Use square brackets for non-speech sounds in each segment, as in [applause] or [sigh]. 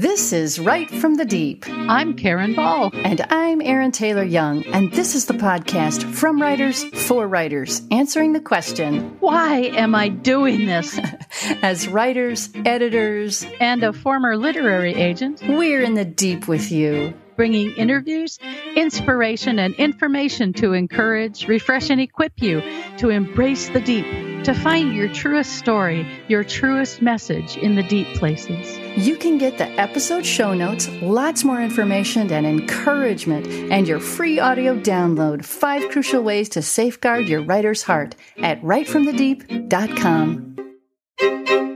This is Write from the Deep. I'm Karen Ball. And I'm Erin Taylor Young. And this is the podcast from writers for writers, answering the question Why am I doing this? [laughs] As writers, editors, and a former literary agent, we're in the deep with you bringing interviews, inspiration, and information to encourage, refresh, and equip you to embrace the deep, to find your truest story, your truest message in the deep places. You can get the episode show notes, lots more information and encouragement, and your free audio download Five Crucial Ways to Safeguard Your Writer's Heart at writefromthedeep.com.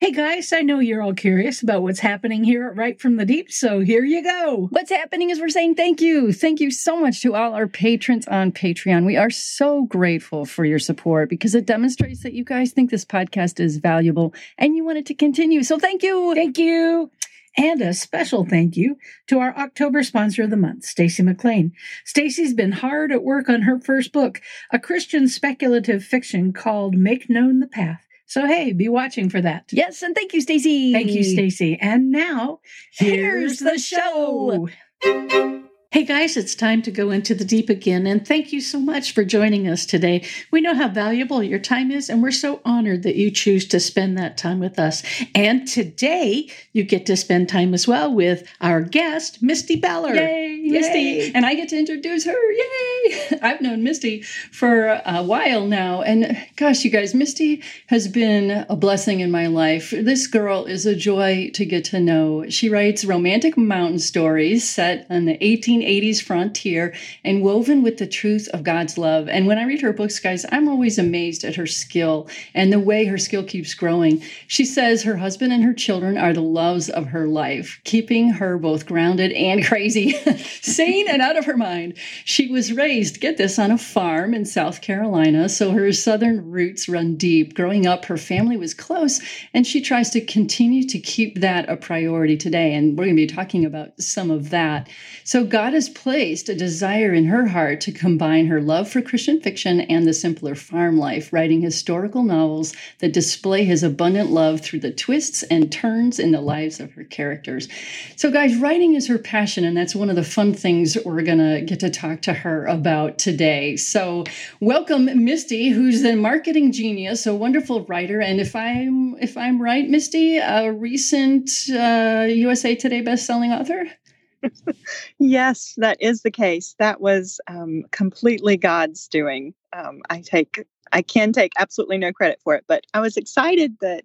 Hey guys, I know you're all curious about what's happening here at Write from the Deep, so here you go. What's happening is we're saying thank you. Thank you so much to all our patrons on Patreon. We are so grateful for your support because it demonstrates that you guys think this podcast is valuable and you want it to continue. So thank you. Thank you. And a special thank you to our October sponsor of the month, Stacy McLean. Stacy's been hard at work on her first book, a Christian speculative fiction called Make Known the Path. So hey, be watching for that. Yes, and thank you, Stacy. Thank you, Stacy. And now here's, here's the show. Hey guys, it's time to go into the deep again, and thank you so much for joining us today. We know how valuable your time is, and we're so honored that you choose to spend that time with us. And today, you get to spend time as well with our guest, Misty. Yay, Yay. Misty! And I get to introduce her. Yay! [laughs] I've known Misty for a while now, and gosh, you guys, Misty has been a blessing in my life. This girl is a joy to get to know. She writes romantic mountain stories set on the 1880s frontier and woven with the truth of God's love. And when I read her books, guys, I'm always amazed at her skill and the way her skill keeps growing. She says her husband and her children are the loves of her life, keeping her both grounded and [laughs] crazy, sane and out of her mind. She was raised, get this, on a farm in South Carolina, so her southern roots run deep. Growing up, her family was close, and she tries to continue to keep that a priority today. And we're going to be talking about some of that. So, God has placed a desire in her heart to combine her love for Christian fiction and the simpler farm life, writing historical novels that display his abundant love through the twists and turns in the lives of her characters. So, guys, writing is her passion, and that's one of the fun things we're going to get to talk to her about today. So, welcome, Misty, who's the marketing genius, a wonderful writer, and if I'm if I'm right, Misty, a recent uh, USA Today best-selling author [laughs] yes, that is the case. That was um, completely God's doing. Um, I take, I can take absolutely no credit for it, but I was excited that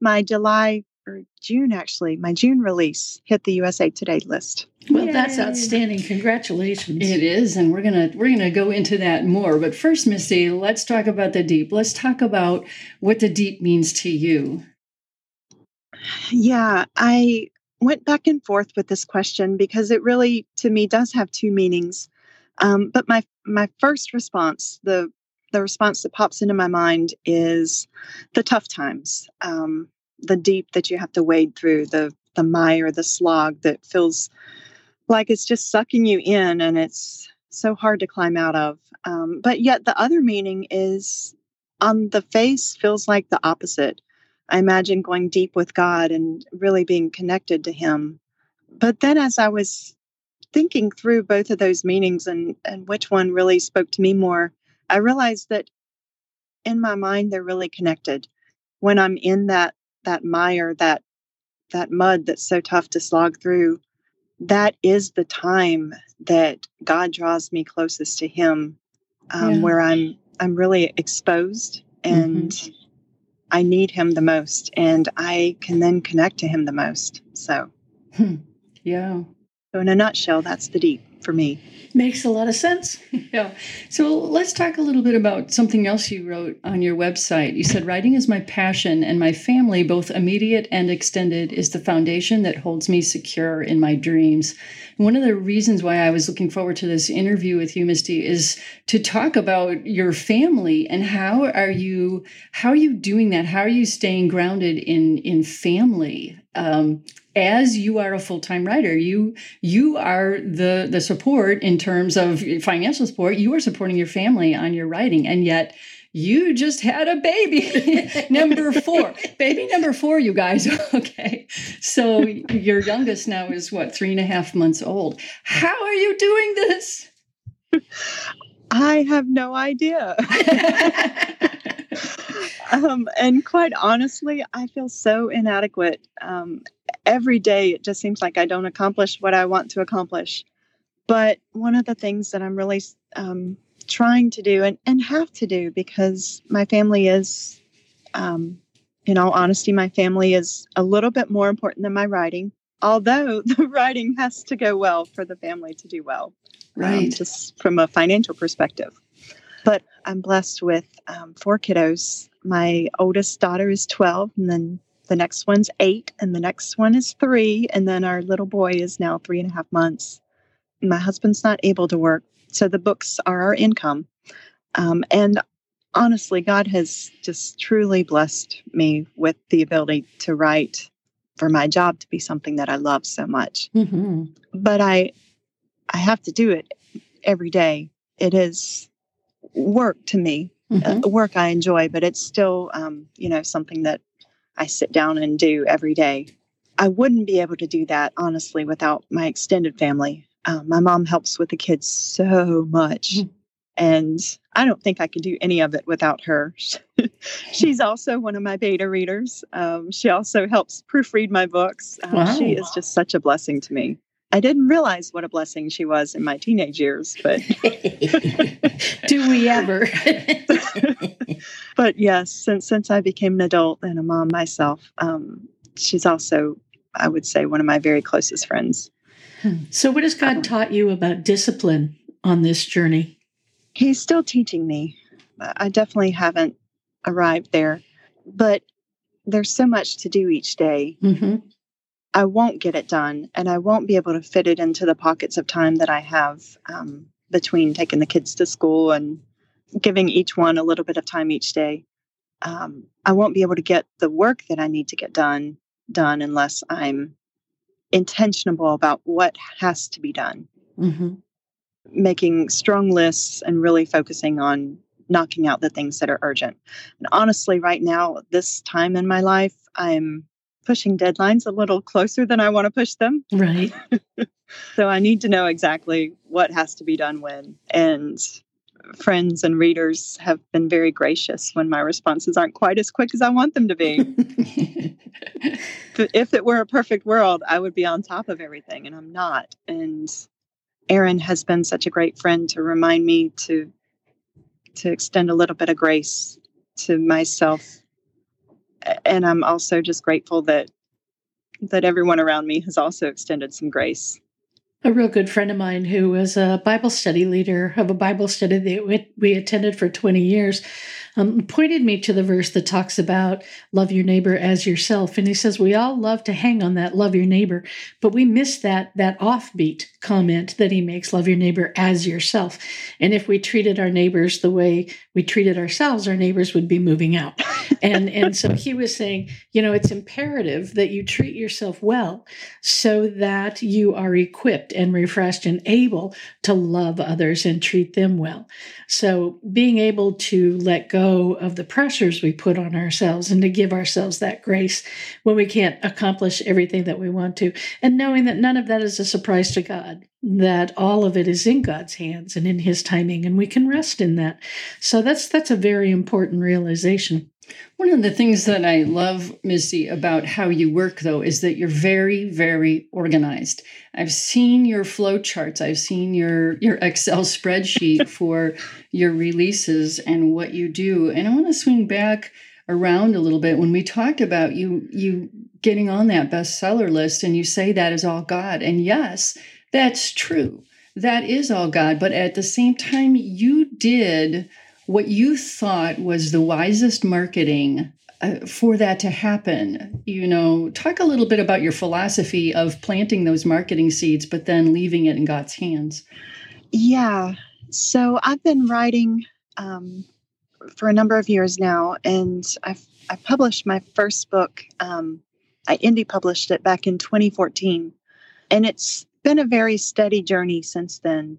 my July or June actually, my June release hit the USA Today list. Well, Yay. that's outstanding. Congratulations. It is, and we're gonna we're gonna go into that more. But first, Misty, let's talk about the deep. Let's talk about what the deep means to you. Yeah, I went back and forth with this question because it really, to me, does have two meanings. Um, but my my first response, the the response that pops into my mind is the tough times, um, the deep that you have to wade through, the the mire, the slog that feels like it's just sucking you in, and it's so hard to climb out of. Um, but yet, the other meaning is on the face feels like the opposite. I imagine going deep with God and really being connected to Him. But then, as I was thinking through both of those meanings and, and which one really spoke to me more, I realized that in my mind they're really connected. When I'm in that that mire, that that mud that's so tough to slog through, that is the time that God draws me closest to Him, um, yeah. where I'm I'm really exposed and mm-hmm. I need him the most and I can then connect to him the most. So, hmm. yeah. So, in a nutshell, that's the deep for me. Makes a lot of sense. [laughs] yeah. So let's talk a little bit about something else you wrote on your website. You said, Writing is my passion, and my family, both immediate and extended, is the foundation that holds me secure in my dreams. One of the reasons why I was looking forward to this interview with you, Misty, is to talk about your family and how are you how are you doing that? How are you staying grounded in in family? Um, as you are a full-time writer you you are the the support in terms of financial support you are supporting your family on your writing and yet you just had a baby. [laughs] number four. baby number four, you guys. [laughs] okay. So your youngest now is what, three and a half months old. How are you doing this? I have no idea. [laughs] um, and quite honestly, I feel so inadequate. Um, every day, it just seems like I don't accomplish what I want to accomplish. But one of the things that I'm really um, trying to do and, and have to do because my family is, um, in all honesty, my family is a little bit more important than my writing, although [laughs] the writing has to go well for the family to do well, um, right? just from a financial perspective. But I'm blessed with um, four kiddos. My oldest daughter is 12, and then the next one's eight, and the next one is three, and then our little boy is now three and a half months. My husband's not able to work, so the books are our income. Um, and honestly, God has just truly blessed me with the ability to write for my job to be something that I love so much. Mm-hmm. But I, I have to do it every day. It is work to me, mm-hmm. uh, work I enjoy, but it's still, um, you know, something that I sit down and do every day. I wouldn't be able to do that honestly without my extended family. Um, my mom helps with the kids so much. Mm-hmm. And I don't think I could do any of it without her. [laughs] She's also one of my beta readers. Um, she also helps proofread my books. Um, wow. She is just such a blessing to me. I didn't realize what a blessing she was in my teenage years, but [laughs] do we [laughs] ever? [laughs] but yes, since since I became an adult and a mom myself, um, she's also, I would say, one of my very closest friends. So, what has God um, taught you about discipline on this journey? He's still teaching me. I definitely haven't arrived there, but there's so much to do each day. Mm-hmm. I won't get it done, and I won't be able to fit it into the pockets of time that I have um, between taking the kids to school and giving each one a little bit of time each day. Um, I won't be able to get the work that I need to get done done unless I'm intentional about what has to be done. Mm-hmm. Making strong lists and really focusing on knocking out the things that are urgent. And honestly, right now, this time in my life, I'm pushing deadlines a little closer than I want to push them. Right. [laughs] so I need to know exactly what has to be done when. And friends and readers have been very gracious when my responses aren't quite as quick as I want them to be. [laughs] if it were a perfect world, I would be on top of everything, and I'm not. And Erin has been such a great friend to remind me to to extend a little bit of grace to myself. And I'm also just grateful that that everyone around me has also extended some grace. A real good friend of mine who was a Bible study leader of a Bible study that we attended for 20 years um, pointed me to the verse that talks about love your neighbor as yourself. And he says, we all love to hang on that love your neighbor, but we miss that, that offbeat comment that he makes, love your neighbor as yourself. And if we treated our neighbors the way we treated ourselves, our neighbors would be moving out. [laughs] and, and so he was saying, you know, it's imperative that you treat yourself well so that you are equipped and refreshed and able to love others and treat them well. So being able to let go of the pressures we put on ourselves and to give ourselves that grace when we can't accomplish everything that we want to. And knowing that none of that is a surprise to God, that all of it is in God's hands and in his timing and we can rest in that. So that's that's a very important realization. One of the things that I love, Missy, about how you work, though, is that you're very, very organized. I've seen your flow charts. I've seen your your Excel spreadsheet [laughs] for your releases and what you do. And I want to swing back around a little bit when we talked about you you getting on that bestseller list, and you say that is all God. And yes, that's true. That is all God. But at the same time, you did what you thought was the wisest marketing uh, for that to happen. You know, talk a little bit about your philosophy of planting those marketing seeds, but then leaving it in God's hands. Yeah. So I've been writing um, for a number of years now, and I've I published my first book. Um, I indie published it back in 2014, and it's been a very steady journey since then.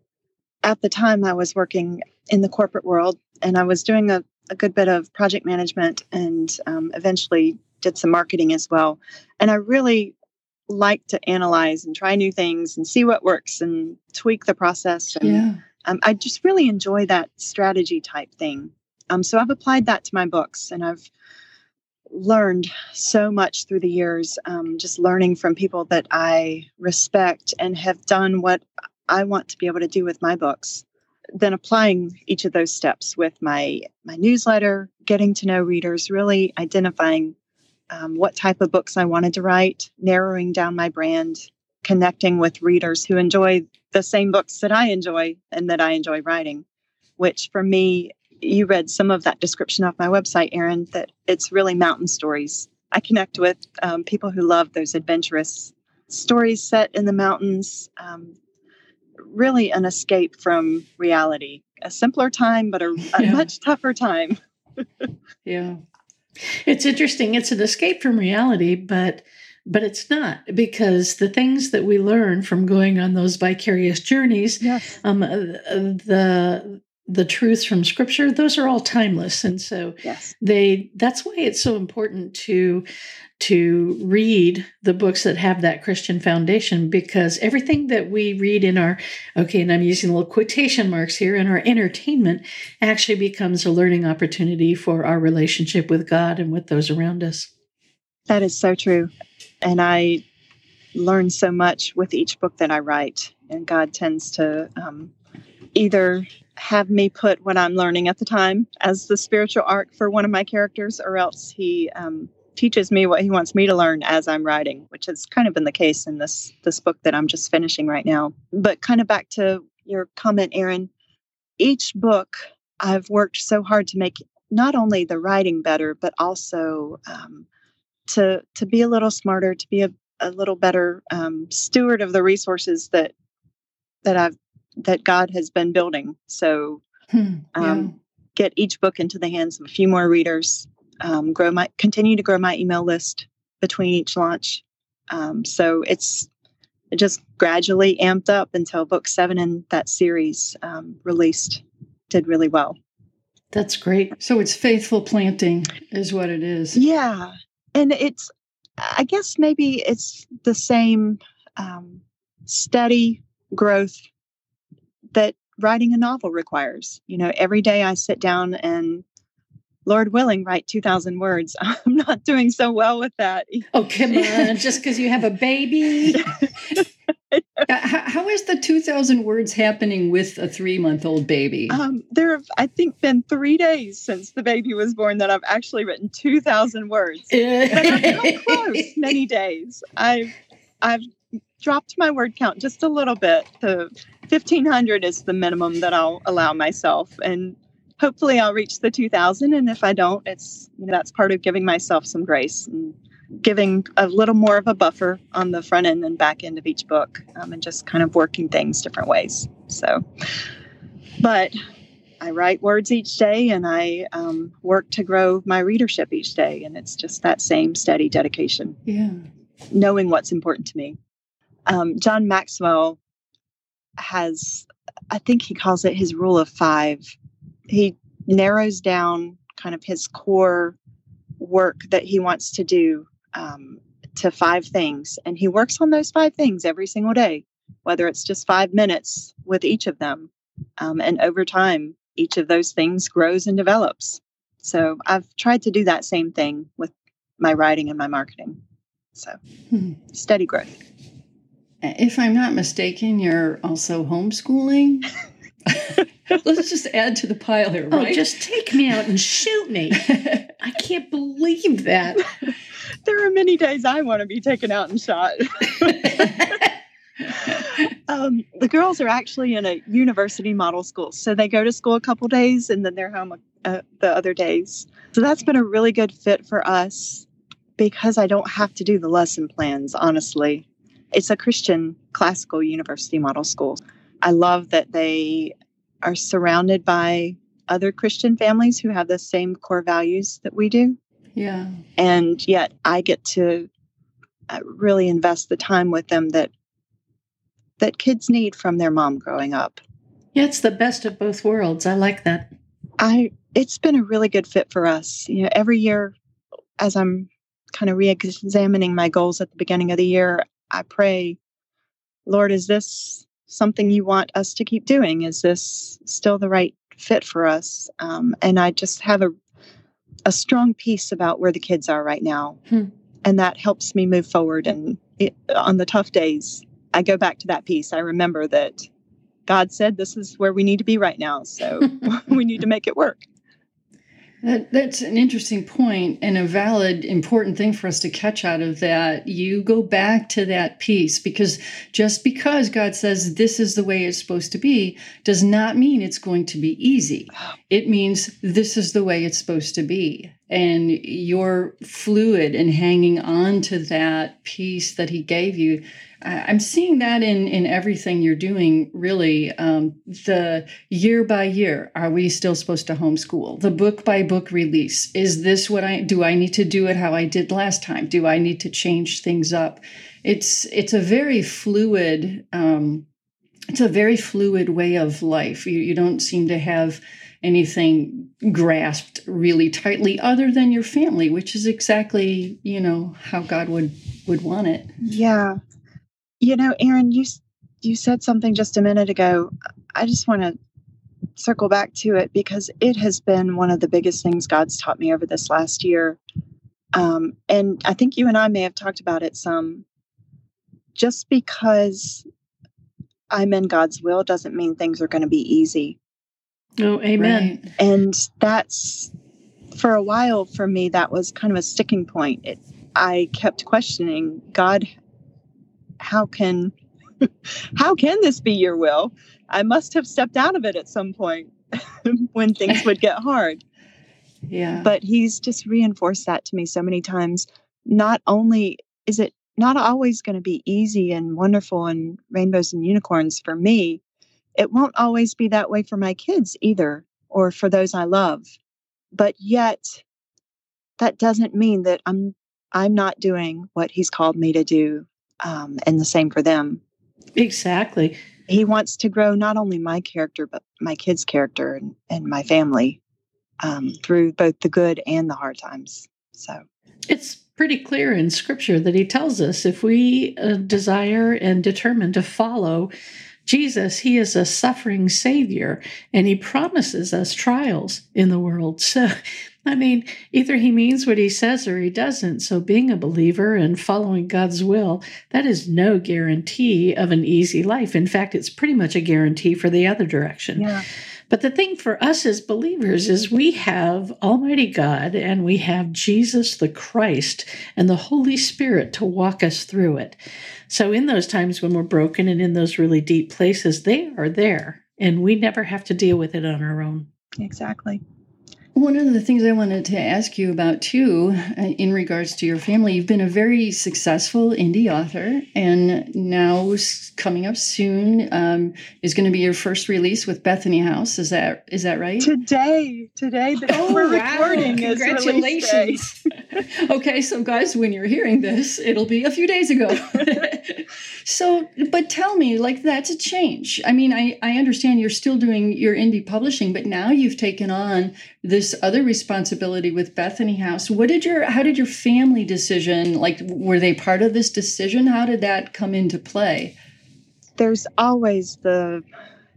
At the time, I was working in the corporate world and I was doing a, a good bit of project management and um, eventually did some marketing as well. And I really like to analyze and try new things and see what works and tweak the process. And Yeah. um, I just really enjoy that strategy type thing. Um, so I've applied that to my books and I've learned so much through the years, um, just learning from people that I respect and have done what I want to be able to do with my books. Then applying each of those steps with my my newsletter, getting to know readers, really identifying um, what type of books I wanted to write, narrowing down my brand, connecting with readers who enjoy the same books that I enjoy and that I enjoy writing. Which for me, you read some of that description off my website, Erin, that it's really mountain stories. I connect with um, people who love those adventurous stories set in the mountains. Um, really, an escape from reality. A simpler time, but a, [laughs] a Yeah. much tougher time. [laughs] Yeah. It's interesting. It's an escape from reality, but but it's not because the things that we learn from going on those vicarious journeys, Yes. um, uh, the the truths from Scripture, those are all timeless, and so Yes. they. That's why it's so important to to read the books that have that Christian foundation because everything that we read in our okay, and I'm using little quotation marks here in our entertainment actually becomes a learning opportunity for our relationship with God and with those around us. That is so true. And I learn so much with each book that I write. And God tends to um, either have me put what I'm learning at the time as the spiritual arc for one of my characters, or else He um, teaches me what He wants me to learn as I'm writing, which has kind of been the case in this this book that I'm just finishing right now. But kind of back to your comment, Erin. Each book I've worked so hard to make not only the writing better, but also um, to to be a little smarter, to be a, a little better um, steward of the resources that that I've that God has been building. So Hmm. Um, get each book into the hands of a few more readers. Um, grow my continue to grow my email list between each launch. Um, so it's it just gradually amped up until book seven in that series um, released did really well. That's great. So it's faithful planting, is what it is. Yeah. And it's, I guess maybe it's the same um, steady growth that writing a novel requires. You know, every day I sit down and, Lord willing, write 2,000 words. [laughs] I'm not doing so well with that. Oh, come on. [laughs] Just because you have a baby. [laughs] Uh, How, how is the 2,000 words happening with a three month old baby? Um, there have, I think, been three days since the baby was born that I've actually written 2,000 words. But I've close many days. I've I've dropped my word count just a little bit. The fifteen hundred is the minimum that I'll allow myself, and hopefully I'll reach the two thousand. And if I don't, it's you know, that's part of giving myself some grace and giving a little more of a buffer on the front end and back end of each book, um, and just kind of working things different ways. So, but. I write words each day and I um, work to grow my readership each day. And it's just that same steady dedication yeah. knowing what's important to me. Um, John Maxwell has, I think he calls it his rule of five. He narrows down kind of his core work that he wants to do um, to five things. And he works on those five things every single day, whether it's just five minutes with each of them. Um, and over time, each of those things grows and develops. So I've tried to do that same thing with my writing and my marketing. So Hmm. [laughs] steady growth. If I'm not mistaken, you're also homeschooling. [laughs] [laughs] Let's just add to the pile here, Oh, just take me out and shoot me. [laughs] I can't believe that. [laughs] There are many days I want to be taken out and shot. um, the girls are actually in a university model school, so they go to school a couple days and then they're home uh, the other days. So that's been a really good fit for us because I don't have to do the lesson plans. Honestly, it's a Christian classical university model school. I love that they are surrounded by other Christian families who have the same core values that we do yeah. and yet I get to uh, really invest the time with them that that kids need from their mom growing up. Yeah, it's the best of both worlds. I like that. I it's been a really good fit for us. You know, every year as I'm kind of re-examining my goals at the beginning of the year, I pray, Lord, is this something you want us to keep doing? Is this still the right fit for us? Um, and I just have a a strong peace about where the kids are right now, hmm. and that helps me move forward. And it, on the tough days, I go back to that peace. I remember that God said this is where we need to be right now, so [laughs] [laughs] we need to make it work. That, that's an interesting point and a valid, important thing for us to catch out of that. You go back to that peace because just because God says this is the way it's supposed to be does not mean it's going to be easy. It means this is the way it's supposed to be. And you're fluid and hanging on to that peace that He gave you I'm seeing that in in everything you're doing. Really, um, the year by year, are we still supposed to homeschool? The book by book release is this what I do? I need to do it how I did last time? Do I need to change things up? It's it's a very fluid. Um, it's a very fluid way of life. You, you don't seem to have anything grasped really tightly other than your family which is exactly you know how god would would want it yeah you know, Erin, you you said something just a minute ago. I just want to circle back to it because it has been one of the biggest things God's taught me over this last year. Um, and I think you and I may have talked about it some. Just because I'm in God's will doesn't mean things are going to be easy. Oh, amen. Right. And that's for a while for me, that was kind of a sticking point. It, I kept questioning God, how can [laughs] how can this be your will? I must have stepped out of it at some point [laughs] when things would get hard. [laughs] Yeah. But he's just reinforced that to me so many times. Not only is it not always going to be easy and wonderful and rainbows and unicorns for me, it won't always be that way for my kids either or for those I love. But yet that doesn't mean that I'm I'm not doing what he's called me to do um, and the same for them. Exactly. He wants to grow not only my character, but my kids' character and, and my family um, through both the good and the hard times. So it's pretty clear in scripture that he tells us if we uh, desire and determine to follow Jesus, he is a suffering savior and he promises us trials in the world. So [laughs] I mean, either he means what he says or he doesn't. So, being a believer and following God's will, that is no guarantee of an easy life. In fact, it's pretty much a guarantee for the other direction. Yeah. But the thing for us as believers is we have Almighty God and we have Jesus the Christ and the Holy Spirit to walk us through it. So, in those times when we're broken and in those really deep places, they are there and we never have to deal with it on our own. Exactly. One of the things I wanted to ask you about too, uh, in regards to your family, you've been a very successful indie author, and now coming up soon um, is going to be your first release with Bethany House. Is that is that right? Today, today that oh, we're wow. recording Congratulations. [laughs] okay, so guys, when you're hearing this, it'll be a few days ago. [laughs] so, but tell me, like that's a change. I mean, I I understand you're still doing your indie publishing, but now you've taken on this other responsibility with Bethany House. What did your how did your family decision like were they part of this decision? How did that come into play? There's always the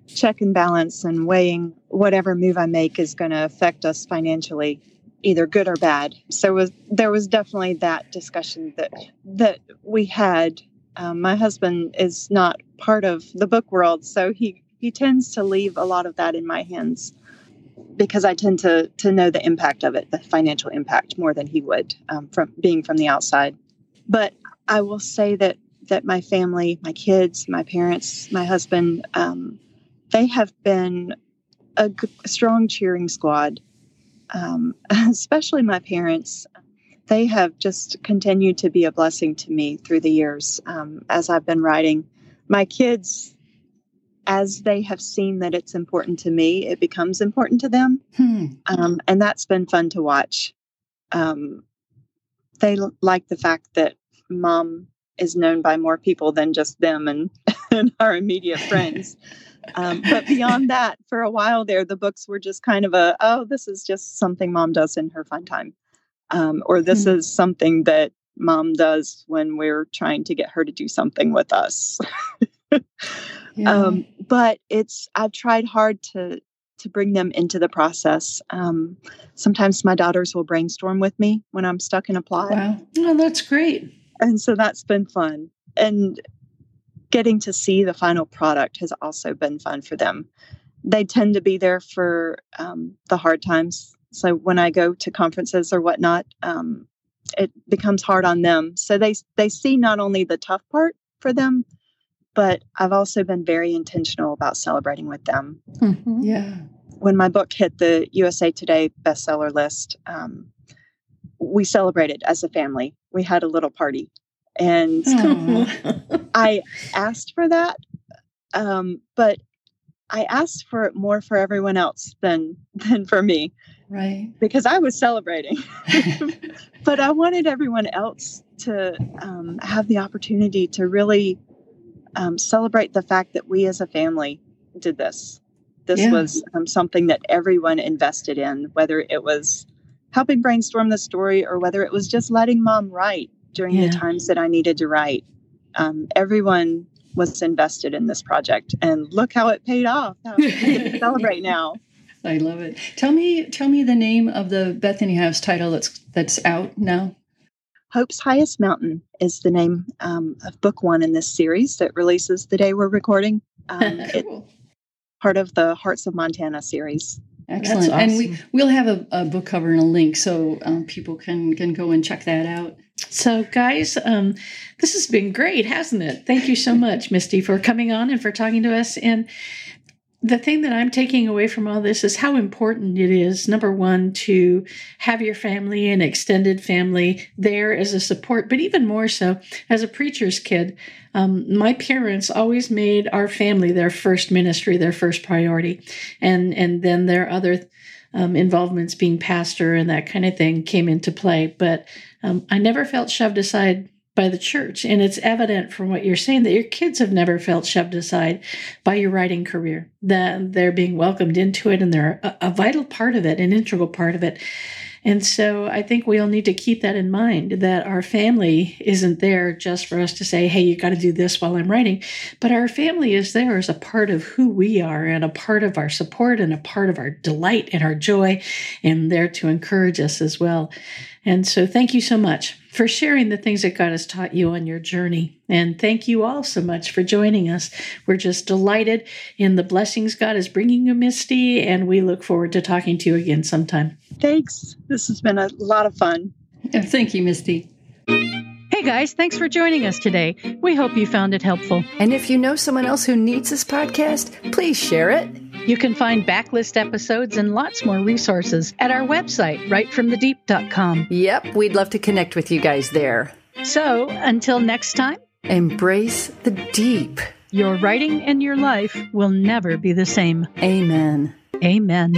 check and balance and weighing whatever move I make is going to affect us financially, either good or bad. So was there was definitely that discussion that that we had. Um, my husband is not part of the book world, so he he tends to leave a lot of that in my hands because I tend to to know the impact of it, the financial impact more than he would um, from being from the outside. But I will say that that my family, my kids, my parents, my husband, um, they have been a, g- strong cheering squad. Um, [laughs] especially my parents, they have just continued to be a blessing to me through the years um, as I've been writing. My kids as they have seen that it's important to me, it becomes important to them. Hmm. Um, and that's been fun to watch. Um, they l- like the fact that mom is known by more people than just them and, [laughs] and our immediate friends. Um, but beyond [laughs] that, for a while there, the books were just kind of a, oh, this is just something mom does in her fun time. Um, or this mm-hmm. is something that mom does when we're trying to get her to do something with us. [laughs] yeah. um, but it's I've tried hard to to bring them into the process. Um, sometimes my daughters will brainstorm with me when I'm stuck in a plot. Wow, oh, that's great. And so that's been fun. And getting to see the final product has also been fun for them. They tend to be there for um, the hard times. So when I go to conferences or whatnot, um, it becomes hard on them. So they they see not only the tough part for them, but I've also been very intentional about celebrating with them. Mm-hmm. Yeah. When my book hit the USA Today bestseller list, um, we celebrated as a family. We had a little party, and I asked for that, um, but I asked for it more for everyone else than [laughs] than for me. Right. Because I was celebrating. [laughs] [laughs] but I wanted everyone else to um, have the opportunity to really um, celebrate the fact that we as a family did this. This yeah. was um, something that everyone invested in, whether it was helping brainstorm the story or whether it was just letting mom write during yeah. the times that I needed to write. Um, everyone was invested in this project, and look how it paid off. we get to [laughs] celebrate now. I love it. Tell me, tell me the name of the Bethany House title that's that's out now. Hope's Highest Mountain is the name um, of book one in this series that releases the day we're recording. [laughs] Um, cool. part of the Hearts of Montana series. Excellent, awesome. and we we'll have a, a, book cover and a link so um, people can can go and check that out. So, guys, um, this has been great, hasn't it? Thank you so [laughs] much, Misty, for coming on and for talking to us. And the thing that I'm taking away from all this is how important it is, number one, to have your family and extended family there as a support, but even more so as a preacher's kid. Um, my parents always made our family their first ministry, their first priority, and and then their other um, involvements, being pastor and that kind of thing, came into play. But um, I never felt shoved aside by the church. And it's evident from what you're saying that your kids have never felt shoved aside by your writing career, that they're being welcomed into it and they're a, a vital part of it, an integral part of it. And so I think we all need to keep that in mind that our family isn't there just for us to say, hey, you got to do this while I'm writing. But our family is there as a part of who we are and a part of our support and a part of our delight and our joy and there to encourage us as well. And so thank you so much for sharing the things that God has taught you on your journey. And thank you all so much for joining us. We're just delighted in the blessings God is bringing you, Misty, and we look forward to talking to you again sometime. Thanks. This has been a lot of fun. Thank you, Misty. Hey guys, thanks for joining us today. We hope you found it helpful. And if you know someone else who needs this podcast, please share it. You can find backlist episodes and lots more resources at our website, writefromthedeep.com. Yep, we'd love to connect with you guys there. So, until next time, embrace the deep. Your writing and your life will never be the same. Amen. Amen.